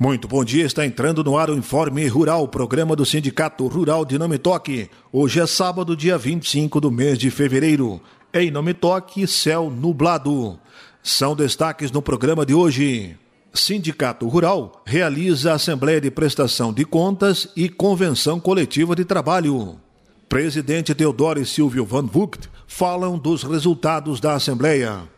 Muito bom dia, está entrando no ar o Informe Rural, programa do Sindicato Rural de Nametoque. Hoje é sábado, dia 25 do mês de fevereiro. Em Nametoque, céu nublado. São destaques no programa de hoje. Sindicato Rural realiza Assembleia de Prestação de Contas e Convenção Coletiva de Trabalho. Presidente Teodoro e Silvio Van Vugt falam dos resultados da Assembleia.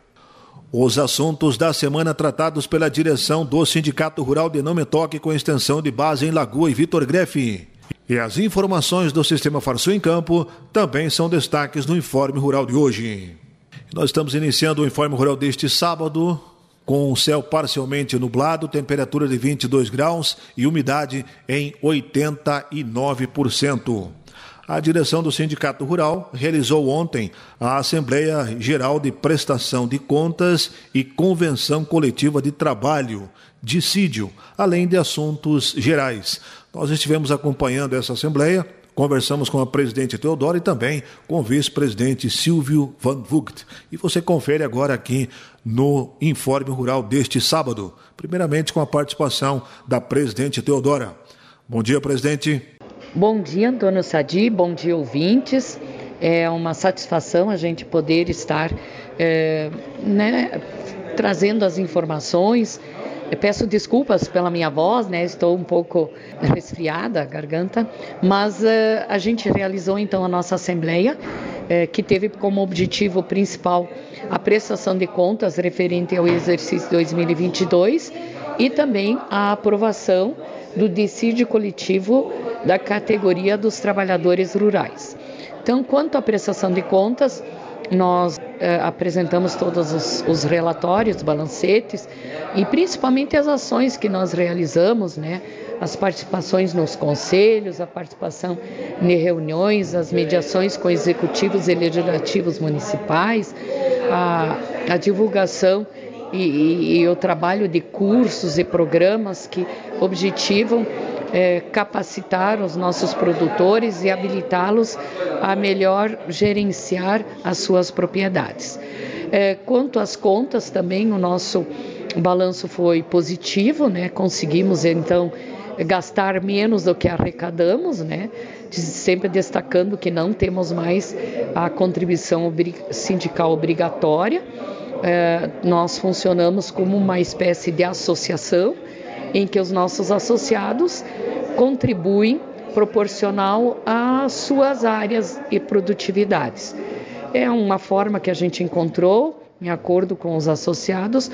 Os assuntos da semana tratados pela direção do Sindicato Rural de Não Me Toque com extensão de base em Lagoa e Vitor Grefe. E as informações do Sistema Farsul em Campo também são destaques no Informe Rural de hoje. Nós estamos iniciando o Informe Rural deste sábado, com o céu parcialmente nublado, temperatura de 22 graus e umidade em 89%. A direção do Sindicato Rural realizou ontem a Assembleia Geral de Prestação de Contas e Convenção Coletiva de Trabalho, dissídio, além de assuntos gerais. Nós estivemos acompanhando essa Assembleia, conversamos com a presidente Teodoro e também com o vice-presidente Silvio Van Vugt. E você confere agora aqui no Informe Rural deste sábado, primeiramente com a participação da presidente Teodora. Bom dia, presidente. Bom dia, Antônio Sadi, bom dia, ouvintes. É uma satisfação a gente poder estar é, né, trazendo as informações. Eu peço desculpas pela minha voz, né? Estou um pouco resfriada, a garganta, mas uh, a gente realizou então a nossa assembleia, uh, que teve como objetivo principal a prestação de contas referente ao exercício 2022 e também a aprovação do decídio coletivo da categoria dos trabalhadores rurais. Então, quanto à prestação de contas, nós eh, apresentamos todos os, os, relatórios, balancetes e principalmente as ações que nós realizamos, né? As participações nos conselhos, a participação em reuniões, as mediações com executivos e legislativos municipais, a, a divulgação e, e, e o trabalho de cursos e programas que objetivam é, capacitar os nossos produtores e habilitá-los a melhor gerenciar as suas propriedades. É, quanto às contas, também o nosso balanço foi positivo, né? Conseguimos então gastar menos do que arrecadamos, né? Sempre destacando que não temos mais a contribuição sindical obrigatória. É, nós funcionamos como uma espécie de associação em que os nossos associados contribuem proporcional às suas áreas e produtividades. É uma forma que a gente encontrou, em acordo com os associados,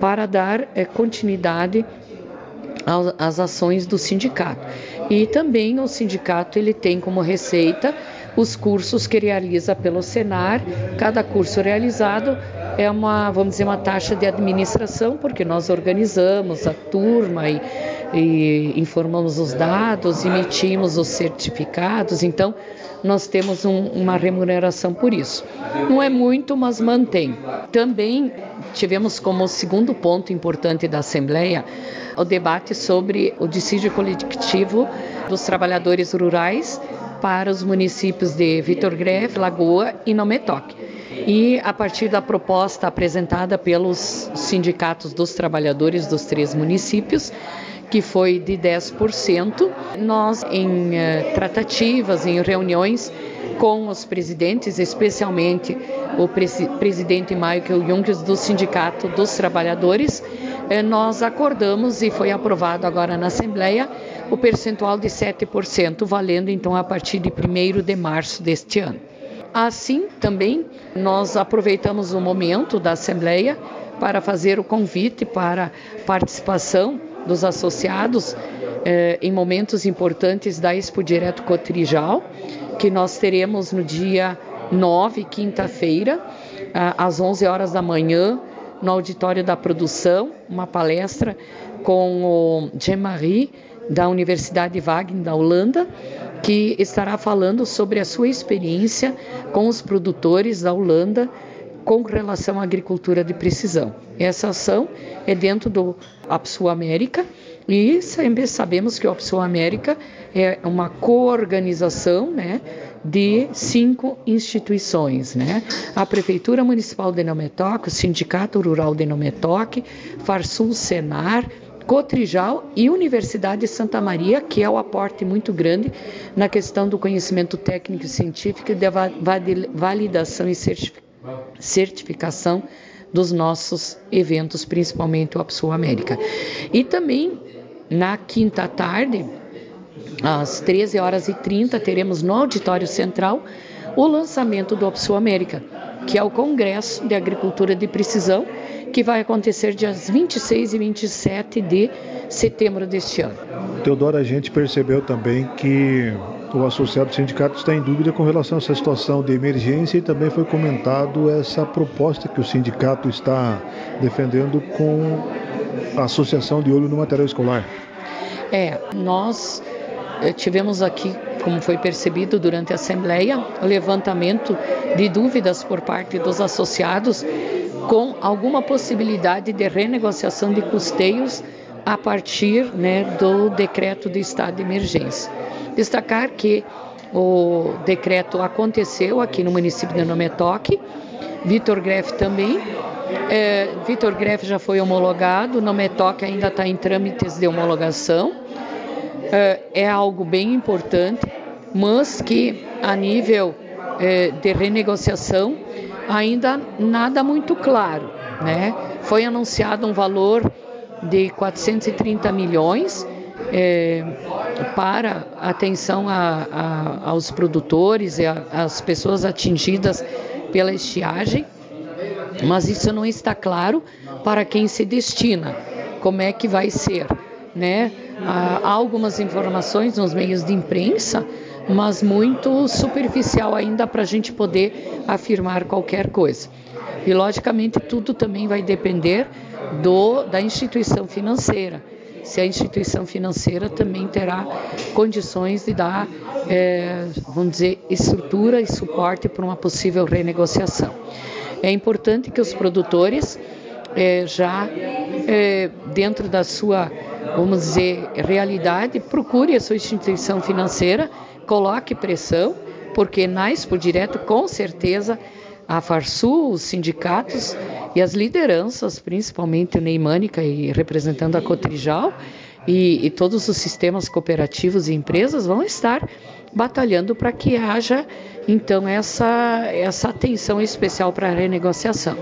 para dar é, continuidade às ações do sindicato. E também o sindicato ele tem como receita os cursos que realiza pelo Senar. Cada curso realizado é uma, vamos dizer, uma taxa de administração, porque nós organizamos a turma e, e informamos os dados, emitimos os certificados, então nós temos um, uma remuneração por isso. Não é muito, mas mantém. Também tivemos como segundo ponto importante da Assembleia o debate sobre o dissídio coletivo dos trabalhadores rurais para os municípios de Vitor Greve, Lagoa e Nometoque. E a partir da proposta apresentada pelos sindicatos dos trabalhadores dos três municípios, que foi de 10%, nós em eh, tratativas, em reuniões com os presidentes, especialmente o presidente Michael Junckers do Sindicato dos Trabalhadores, eh, nós acordamos e foi aprovado agora na Assembleia o percentual de 7%, valendo então a partir de 1 de março deste ano. Assim, também, nós aproveitamos o momento da Assembleia para fazer o convite para participação dos associados eh, em momentos importantes da Expo Direto Cotrijal, que nós teremos no dia 9, quinta-feira, às 11 horas da manhã, no auditório da produção, uma palestra com o Jean-Marie da Universidade Wagner da Holanda, que estará falando sobre a sua experiência com os produtores da Holanda com relação à agricultura de precisão. Essa ação é dentro do APSU América e sempre sabemos que o APSU América é uma coorganização né, de cinco instituições, né? A Prefeitura Municipal de Nometoque, o Sindicato Rural de Nometoque, Farsul Senar, Cotrijal e Universidade de Santa Maria, que é o aporte muito grande na questão do conhecimento técnico e científico e da validação e certificação dos nossos eventos, principalmente o Apsul América. E também na quinta tarde, às 13 horas e 30, teremos no Auditório Central o lançamento do Apsul América, que é o Congresso de Agricultura de Precisão, que vai acontecer dias 26 e 27 de setembro deste ano. Teodoro, a gente percebeu também que o associado sindicato está em dúvida com relação a essa situação de emergência e também foi comentado essa proposta que o sindicato está defendendo com a Associação de Olho no Material Escolar. É, nós eh, tivemos aqui, como foi percebido durante a Assembleia, levantamento de dúvidas por parte dos associados com alguma possibilidade de renegociação de custeios a partir né, do decreto de estado de emergência. Destacar que o decreto aconteceu aqui no município de Nometoque, Vitor Greff também. É, Vitor Greff já foi homologado, Nometoque ainda está em trâmites de homologação. É, é, algo bem importante, mas que a nível é, de renegociação ainda nada muito claro. Né? Foi anunciado um valor de 430 milhões é, para atenção a, a, aos produtores e às pessoas atingidas pela estiagem, mas isso não está claro para quem se destina, como é que vai ser. Né? Há algumas informações nos meios de imprensa, mas muito superficial ainda para a gente poder afirmar qualquer coisa. E logicamente tudo também vai depender do, da instituição financeira. Se a instituição financeira também terá condições de dar, é, vamos dizer, estrutura e suporte para uma possível renegociação. É importante que os produtores é, já é, dentro da sua, vamos dizer, realidade, procure a sua instituição financeira, coloque pressão, porque na Expo Direto, com certeza, a Farsul, os sindicatos e as lideranças, principalmente o Neimânica e representando a Cotrijal e, e todos os sistemas cooperativos e empresas vão estar batalhando para que haja então essa, essa atenção especial para a renegociação.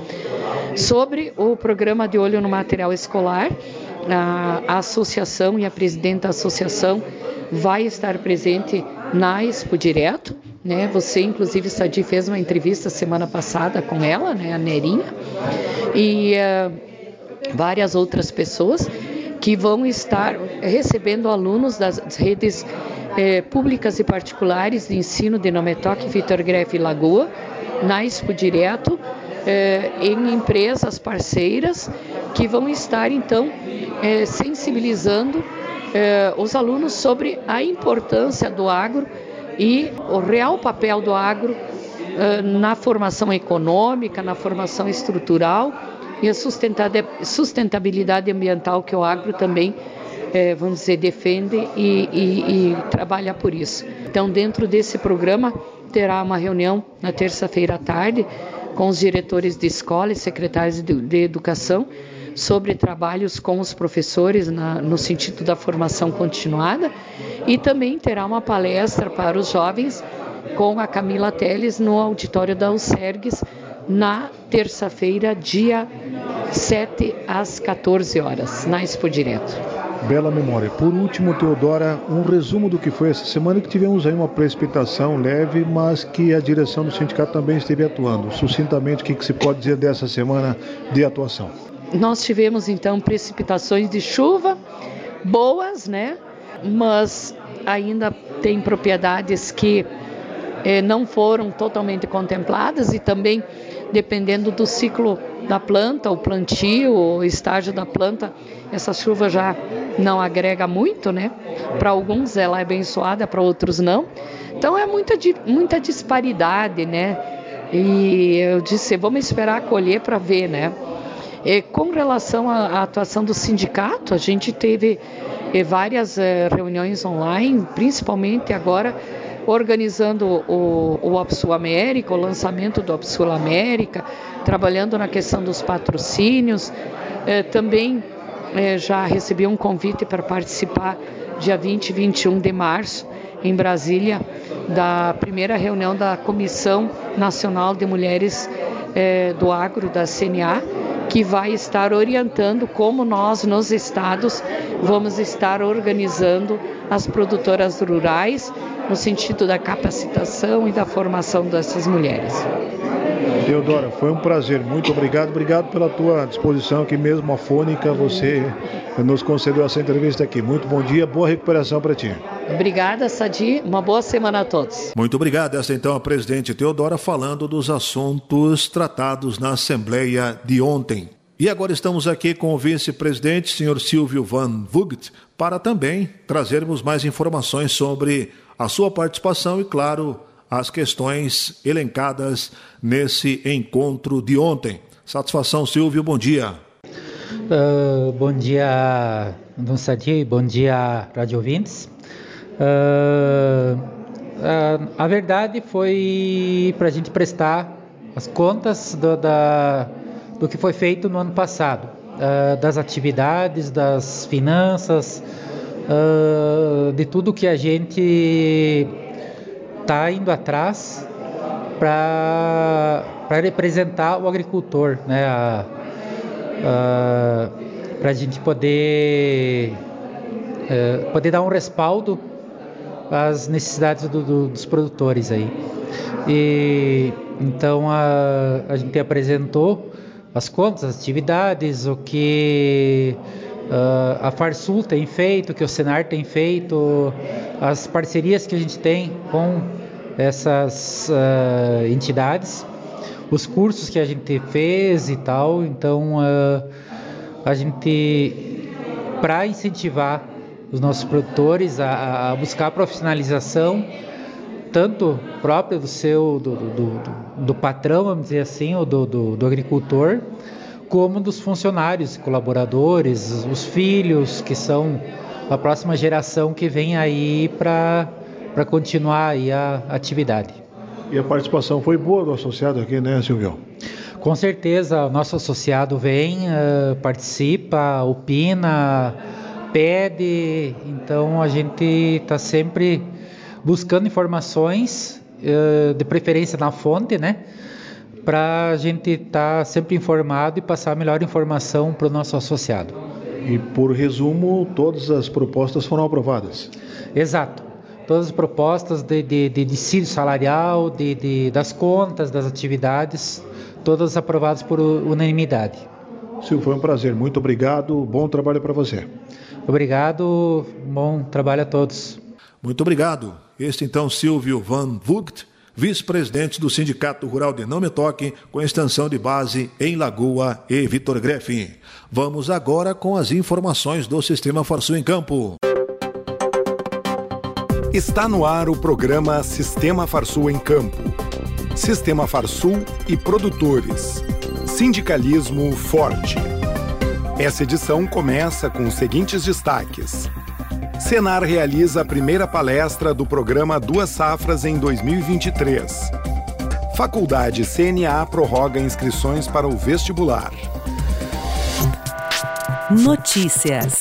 Sobre o programa de olho no material escolar, a, a associação e a presidente da associação vai estar presente na Expo Direto, né? Você, inclusive, Sadi fez uma entrevista semana passada com ela, né? a Nerinha, e uh, várias outras pessoas que vão estar recebendo alunos das redes eh, públicas e particulares de ensino de Nometoque, Vitor Grefe e Lagoa, na Expo Direto, eh, em empresas parceiras que vão estar, então, eh, sensibilizando eh, os alunos sobre a importância do agro e o real papel do agro eh, na formação econômica, na formação estrutural e a sustentabilidade ambiental que o agro também, eh, vamos dizer, defende e, e, e trabalha por isso. Então, dentro desse programa, terá uma reunião na terça-feira à tarde com os diretores de escola e secretários de, de educação sobre trabalhos com os professores na, no sentido da formação continuada e também terá uma palestra para os jovens com a Camila Teles no auditório da USERGS na terça-feira, dia 7 às 14 horas, na Expo Direto. Bela memória. Por último, Teodora, um resumo do que foi essa semana que tivemos aí uma precipitação leve, mas que a direção do sindicato também esteve atuando. Sucintamente, o que, que se pode dizer dessa semana de atuação? Nós tivemos então precipitações de chuva boas, né? Mas ainda tem propriedades que eh, não foram totalmente contempladas e também dependendo do ciclo da planta, o plantio, o estágio da planta, essa chuva já não agrega muito, né? Para alguns ela é abençoada, para outros não. Então é muita, muita disparidade, né? E eu disse, vamos esperar colher para ver, né? Com relação à, atuação do sindicato, a gente teve eh, várias eh, reuniões online, principalmente agora organizando o, o Opsul América, o lançamento do Opsul América, trabalhando na questão dos patrocínios, eh, também já recebi um convite para participar dia 20 e 21 de março em Brasília da primeira reunião da Comissão Nacional de Mulheres do Agro da CNA, que vai estar orientando como nós nos estados vamos estar organizando as produtoras rurais no sentido da capacitação e da formação dessas mulheres. Teodora, foi um prazer. Muito obrigado. Obrigado pela tua disposição aqui mesmo, afônica. Você nos concedeu essa entrevista aqui. Muito bom dia, boa recuperação para ti. Obrigada, Sadi. Uma boa semana a todos. Muito obrigado. Essa então a presidente Teodora falando dos assuntos tratados na Assembleia de ontem. E agora estamos aqui com o vice-presidente, senhor Silvio Van Vugt, para também trazermos mais informações sobre a sua participação e, claro, as questões elencadas nesse encontro de ontem. Satisfação, Silvio, bom dia. Uh, bom dia, Dom Sadi, bom dia, rádio ouvintes. Uh, uh, a verdade foi para a gente prestar as contas do, da, do que foi feito no ano passado, das atividades, das finanças, de tudo que a gente está indo atrás para representar o agricultor, né? para a gente poder, uh, poder dar um respaldo às necessidades do, do, dos produtores aí. E, então a, a gente apresentou as contas, as atividades, o que a Farsul tem feito, o que o Senar tem feito, as parcerias que a gente tem com essas uh, entidades, os cursos que a gente fez e tal. Então, uh, a gente, para incentivar os nossos produtores a, a, buscar profissionalização, tanto própria do seu, do, do, do, do patrão, vamos dizer assim, ou do, do, do agricultor, como dos funcionários, colaboradores, os filhos, que são a próxima geração que vem aí para para continuar aí a atividade. E a participação foi boa do associado aqui, né, Silvio? Com certeza, o nosso associado vem, uh, participa, opina, pede, então a gente está sempre buscando informações, uh, de preferência na fonte, né? Para a gente estar tá sempre informado e passar a melhor informação para o nosso associado. E por resumo, todas as propostas foram aprovadas? Exato todas as propostas de, de, de dissídio salarial, de, de, das contas, das atividades, todas aprovadas por unanimidade. Silvio, foi um prazer. Muito obrigado. Bom trabalho para você. Obrigado. Bom trabalho a todos. Muito obrigado. Este então Silvio Van Vugt, vice-presidente do Sindicato Rural de Não Me Toque, com extensão de base em Lagoa e Vitor Greff. Vamos agora com as informações do Sistema Farsul em Campo. Está no ar o programa Sistema Farsul em Campo. Sistema Farsul e produtores. Sindicalismo forte. Essa edição começa com os seguintes destaques. Senar realiza a primeira palestra do programa Duas Safras em 2023. Faculdade CNA prorroga inscrições para o vestibular. Notícias.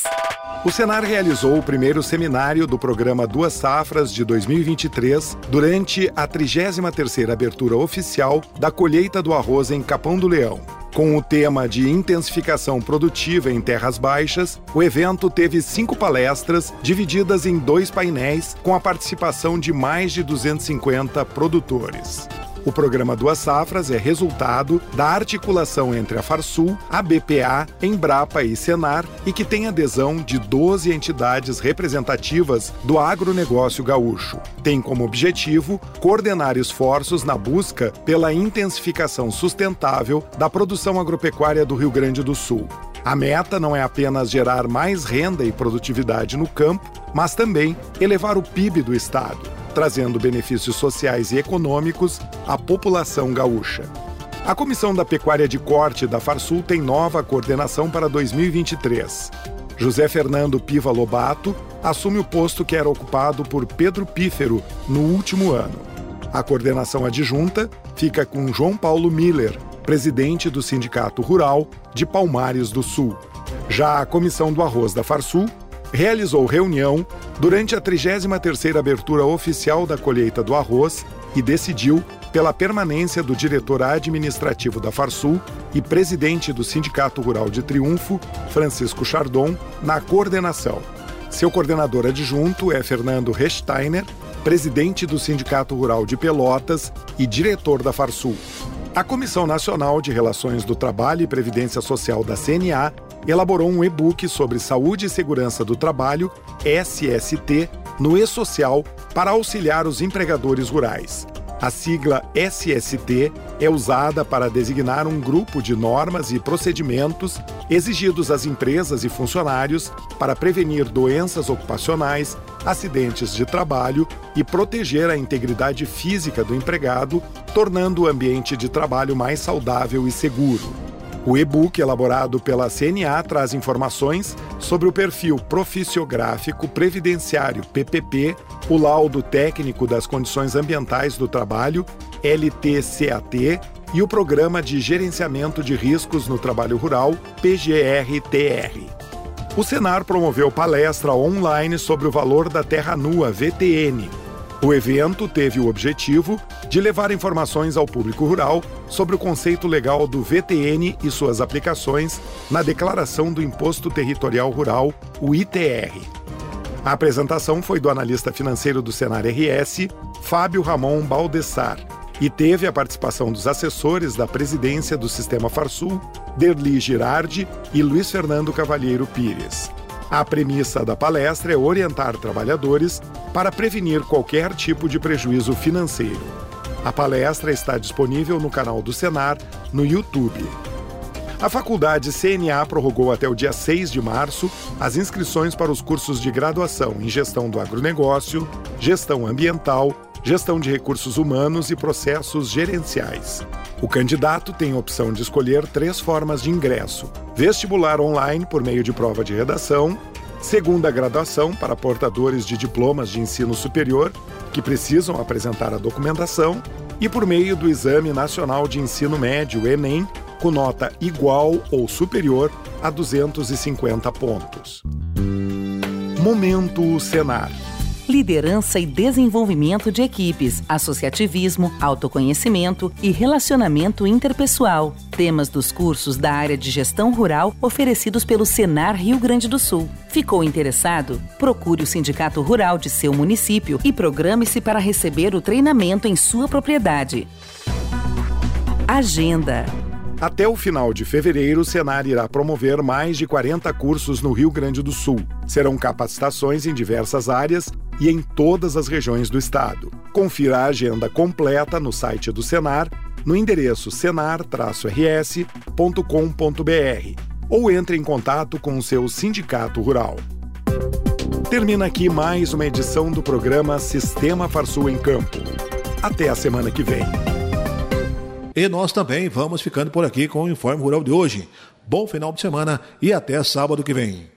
O Senar realizou o primeiro seminário do programa Duas Safras de 2023 durante a 33ª abertura oficial da colheita do arroz em Capão do Leão. Com o tema de intensificação produtiva em terras baixas, o evento teve cinco palestras divididas em dois painéis com a participação de mais de 250 produtores. O programa Duas Safras é resultado da articulação entre a Farsul, a BPA, Embrapa e Senar e que tem adesão de 12 entidades representativas do agronegócio gaúcho. Tem como objetivo coordenar esforços na busca pela intensificação sustentável da produção agropecuária do Rio Grande do Sul. A meta não é apenas gerar mais renda e produtividade no campo, mas também elevar o PIB do estado trazendo benefícios sociais e econômicos à população gaúcha. A Comissão da Pecuária de Corte da Farsul tem nova coordenação para 2023. José Fernando Piva Lobato assume o posto que era ocupado por Pedro Pífero no último ano. A coordenação adjunta fica com João Paulo Miller, presidente do Sindicato Rural de Palmares do Sul. Já a Comissão do Arroz da Farsul realizou reunião durante a 33ª abertura oficial da colheita do arroz e decidiu pela permanência do diretor administrativo da Farsul e presidente do Sindicato Rural de Triunfo, Francisco Chardon, na coordenação. Seu coordenador adjunto é Fernando Rechsteiner, presidente do Sindicato Rural de Pelotas e diretor da Farsul. A Comissão Nacional de Relações do Trabalho e Previdência Social da CNA elaborou um e-book sobre saúde e segurança do trabalho, SST, no e-social para auxiliar os empregadores rurais. A sigla SST é usada para designar um grupo de normas e procedimentos exigidos às empresas e funcionários para prevenir doenças ocupacionais, acidentes de trabalho e proteger a integridade física do empregado, tornando o ambiente de trabalho mais saudável e seguro. O e-book elaborado pela CNA traz informações sobre o perfil proficiográfico previdenciário PPP, o laudo técnico das condições ambientais do trabalho, LTCAT, e o Programa de Gerenciamento de Riscos no Trabalho Rural, PGRTR. O Senar promoveu palestra online sobre o valor da terra nua, VTN, o evento teve o objetivo de levar informações ao público rural sobre o conceito legal do VTN e suas aplicações na Declaração do Imposto Territorial Rural, o ITR. A apresentação foi do analista financeiro do Senar RS, Fábio Ramon Baldessar, e teve a participação dos assessores da presidência do Sistema Farsul, Derli Girardi e Luiz Fernando Cavalheiro Pires. A premissa da palestra é orientar trabalhadores para prevenir qualquer tipo de prejuízo financeiro. A palestra está disponível no canal do Senar no YouTube. A faculdade CNA prorrogou até o dia 6 de março as inscrições para os cursos de graduação em Gestão do Agronegócio, Gestão Ambiental, Gestão de Recursos Humanos e Processos Gerenciais. O candidato tem a opção de escolher três formas de ingresso: vestibular online por meio de prova de redação, segunda graduação para portadores de diplomas de ensino superior que precisam apresentar a documentação e por meio do Exame Nacional de Ensino Médio ENEM, com nota igual ou superior a 250 pontos. Momento Senar liderança e desenvolvimento de equipes, associativismo, autoconhecimento e relacionamento interpessoal. Temas dos cursos da área de gestão rural oferecidos pelo Senar Rio Grande do Sul. Ficou interessado? Procure o Sindicato Rural de seu município e programe-se para receber o treinamento em sua propriedade. Agenda. Até o final de fevereiro, o Senar irá promover mais de 40 cursos no Rio Grande do Sul. Serão capacitações em diversas áreas e em todas as regiões do estado. Confira a agenda completa no site do Senar, no endereço senar-rs.com.br ou entre em contato com o seu sindicato rural. Termina aqui mais uma edição do programa Sistema Farsul em Campo. Até a semana que vem. E nós também vamos ficando por aqui com o Informe Rural de hoje. Bom final de semana e até sábado que vem.